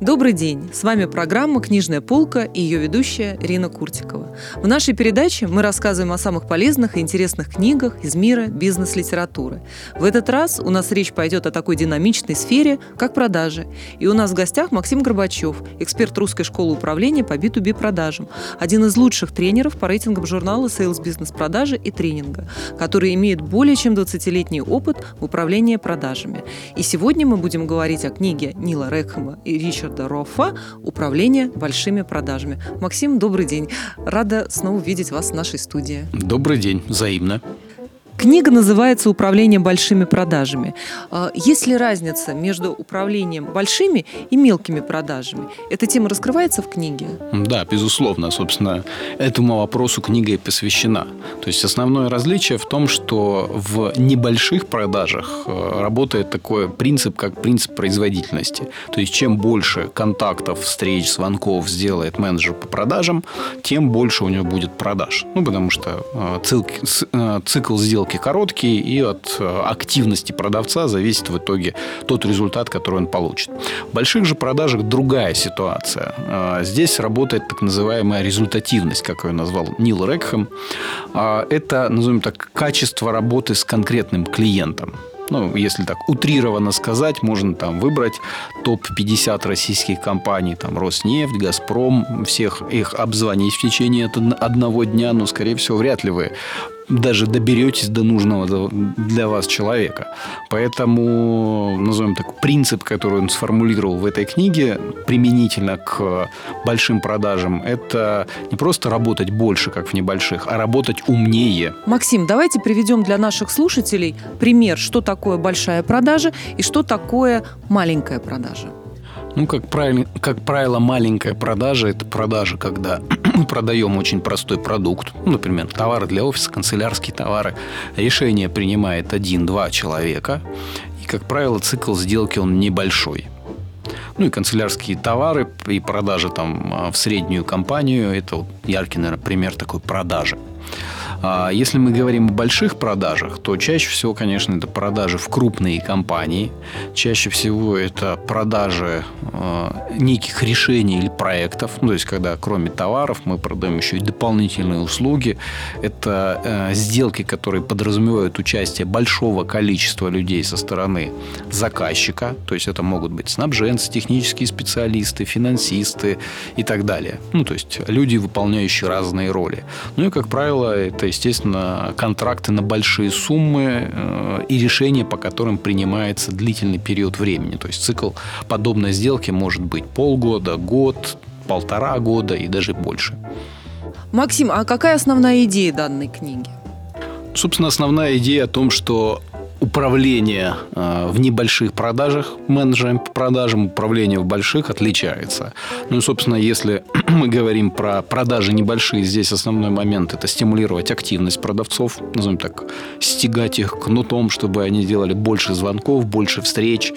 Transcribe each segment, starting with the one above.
Добрый день! С вами программа «Книжная полка» и ее ведущая Рина Куртикова. В нашей передаче мы рассказываем о самых полезных и интересных книгах из мира бизнес-литературы. В этот раз у нас речь пойдет о такой динамичной сфере, как продажи. И у нас в гостях Максим Горбачев, эксперт русской школы управления по B2B продажам, один из лучших тренеров по рейтингам журнала Sales Business продажи и тренинга, который имеет более чем 20-летний опыт в управлении продажами. И сегодня мы будем говорить о книге Нила Рекхема и Ричарда Ричарда Роффа «Управление большими продажами». Максим, добрый день. Рада снова видеть вас в нашей студии. Добрый день, взаимно. Книга называется «Управление большими продажами». А, есть ли разница между управлением большими и мелкими продажами? Эта тема раскрывается в книге? Да, безусловно. Собственно, этому вопросу книга и посвящена. То есть основное различие в том, что в небольших продажах э, работает такой принцип, как принцип производительности. То есть чем больше контактов, встреч, звонков сделает менеджер по продажам, тем больше у него будет продаж. Ну, потому что э, э, цикл сделки сделки короткие, и от э, активности продавца зависит в итоге тот результат, который он получит. В больших же продажах другая ситуация. Э, здесь работает так называемая результативность, как ее назвал Нил Рекхэм. Э, это, назовем так, качество работы с конкретным клиентом ну, если так утрированно сказать, можно там выбрать топ-50 российских компаний, там Роснефть, Газпром, всех их обзвонить в течение одного дня, но, скорее всего, вряд ли вы даже доберетесь до нужного для вас человека. Поэтому, назовем так, принцип, который он сформулировал в этой книге, применительно к большим продажам, это не просто работать больше, как в небольших, а работать умнее. Максим, давайте приведем для наших слушателей пример, что такое большая продажа и что такое маленькая продажа. Ну, как правило, как правило, маленькая продажа – это продажа, когда мы продаем очень простой продукт, ну, например, товары для офиса, канцелярские товары. Решение принимает один-два человека, и, как правило, цикл сделки он небольшой. Ну и канцелярские товары и продажа там а, в среднюю компанию – это вот яркий, наверное, пример такой продажи. А если мы говорим о больших продажах, то чаще всего, конечно, это продажи в крупные компании. Чаще всего это продажи э, неких решений или проектов. Ну, то есть, когда кроме товаров мы продаем еще и дополнительные услуги. Это э, сделки, которые подразумевают участие большого количества людей со стороны заказчика. То есть, это могут быть снабженцы, технические специалисты, финансисты и так далее. Ну, то есть, люди, выполняющие разные роли. Ну и, как правило, это естественно, контракты на большие суммы э, и решения, по которым принимается длительный период времени. То есть цикл подобной сделки может быть полгода, год, полтора года и даже больше. Максим, а какая основная идея данной книги? Собственно, основная идея о том, что управление э, в небольших продажах, менеджером по продажам, управление в больших отличается. Ну и, собственно, если мы говорим про продажи небольшие, здесь основной момент – это стимулировать активность продавцов, назовем так, стегать их кнутом, чтобы они делали больше звонков, больше встреч.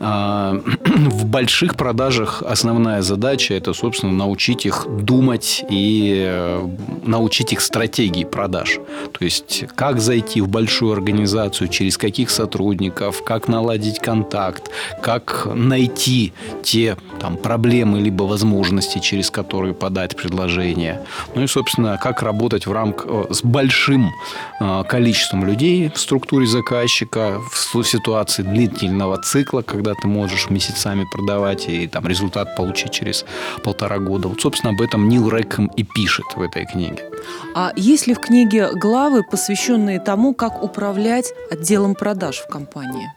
А, в больших продажах основная задача – это, собственно, научить их думать и э, научить их стратегии продаж. То есть, как зайти в большую организацию через через каких сотрудников, как наладить контакт, как найти те там, проблемы либо возможности, через которые подать предложение. Ну и, собственно, как работать в рамках э, с большим э, количеством людей в структуре заказчика, в ситуации длительного цикла, когда ты можешь месяцами продавать и там результат получить через полтора года. Вот, собственно, об этом Нил Рэкхэм и пишет в этой книге. А есть ли в книге главы, посвященные тому, как управлять отделом продаж в компании?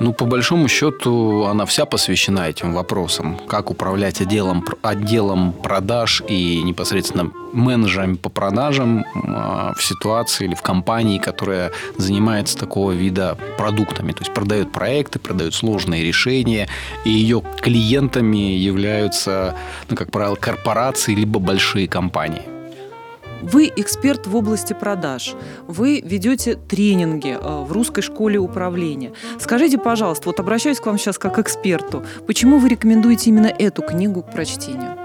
Ну, по большому счету, она вся посвящена этим вопросам. Как управлять отделом, отделом продаж и непосредственно менеджерами по продажам а, в ситуации или в компании, которая занимается такого вида продуктами. То есть продает проекты, продает сложные решения, и ее клиентами являются, ну, как правило, корпорации либо большие компании. Вы эксперт в области продаж. Вы ведете тренинги э, в русской школе управления. Скажите, пожалуйста, вот обращаюсь к вам сейчас как к эксперту, почему вы рекомендуете именно эту книгу к прочтению?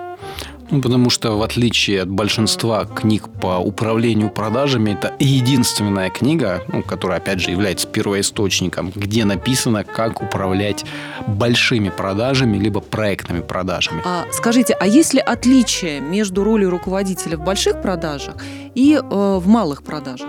Ну, потому что, в отличие от большинства книг по управлению продажами, это единственная книга, ну, которая, опять же, является первоисточником, где написано, как управлять большими продажами, либо проектными продажами. А скажите, а есть ли отличие между ролью руководителя в больших продажах и э, в малых продажах?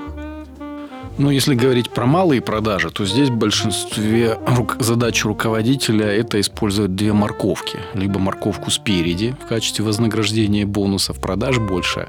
Ну, если говорить про малые продажи, то здесь в большинстве рук... задач руководителя это использовать две морковки. Либо морковку спереди в качестве вознаграждения бонусов продаж больше,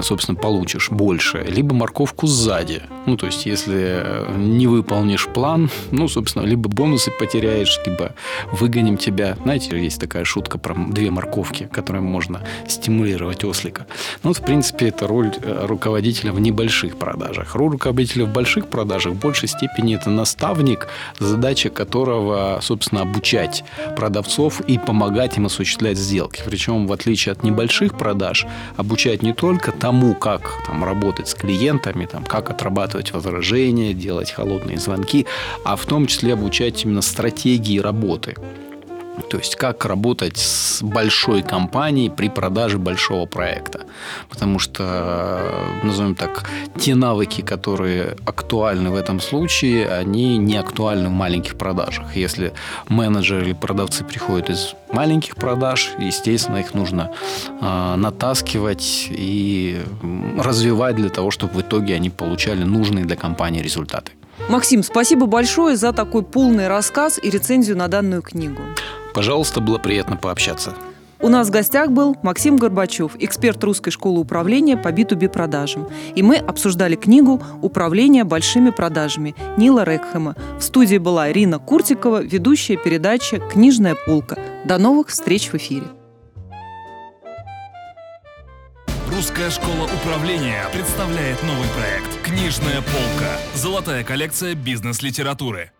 собственно, получишь больше, либо морковку сзади. Ну, то есть, если не выполнишь план, ну, собственно, либо бонусы потеряешь, либо выгоним тебя. Знаете, есть такая шутка про две морковки, которыми можно стимулировать ослика. Ну, в принципе, это роль э, руководителя в небольших продажах. Роль руководителя в больших продажах в большей степени это наставник, задача которого, собственно, обучать продавцов и помогать им осуществлять сделки. Причем, в отличие от небольших продаж, обучать не только тому, как там, работать с клиентами, там, как отрабатывать возражения, делать холодные звонки, а в том числе обучать именно стратегии работы. То есть как работать с большой компанией при продаже большого проекта. Потому что, назовем так, те навыки, которые актуальны в этом случае, они не актуальны в маленьких продажах. Если менеджеры или продавцы приходят из маленьких продаж, естественно, их нужно э, натаскивать и развивать для того, чтобы в итоге они получали нужные для компании результаты. Максим, спасибо большое за такой полный рассказ и рецензию на данную книгу. Пожалуйста, было приятно пообщаться. У нас в гостях был Максим Горбачев, эксперт Русской школы управления по B2B продажам. И мы обсуждали книгу «Управление большими продажами» Нила Рекхема. В студии была Ирина Куртикова, ведущая передачи «Книжная полка». До новых встреч в эфире. Русская школа управления представляет новый проект «Книжная полка». Золотая коллекция бизнес-литературы.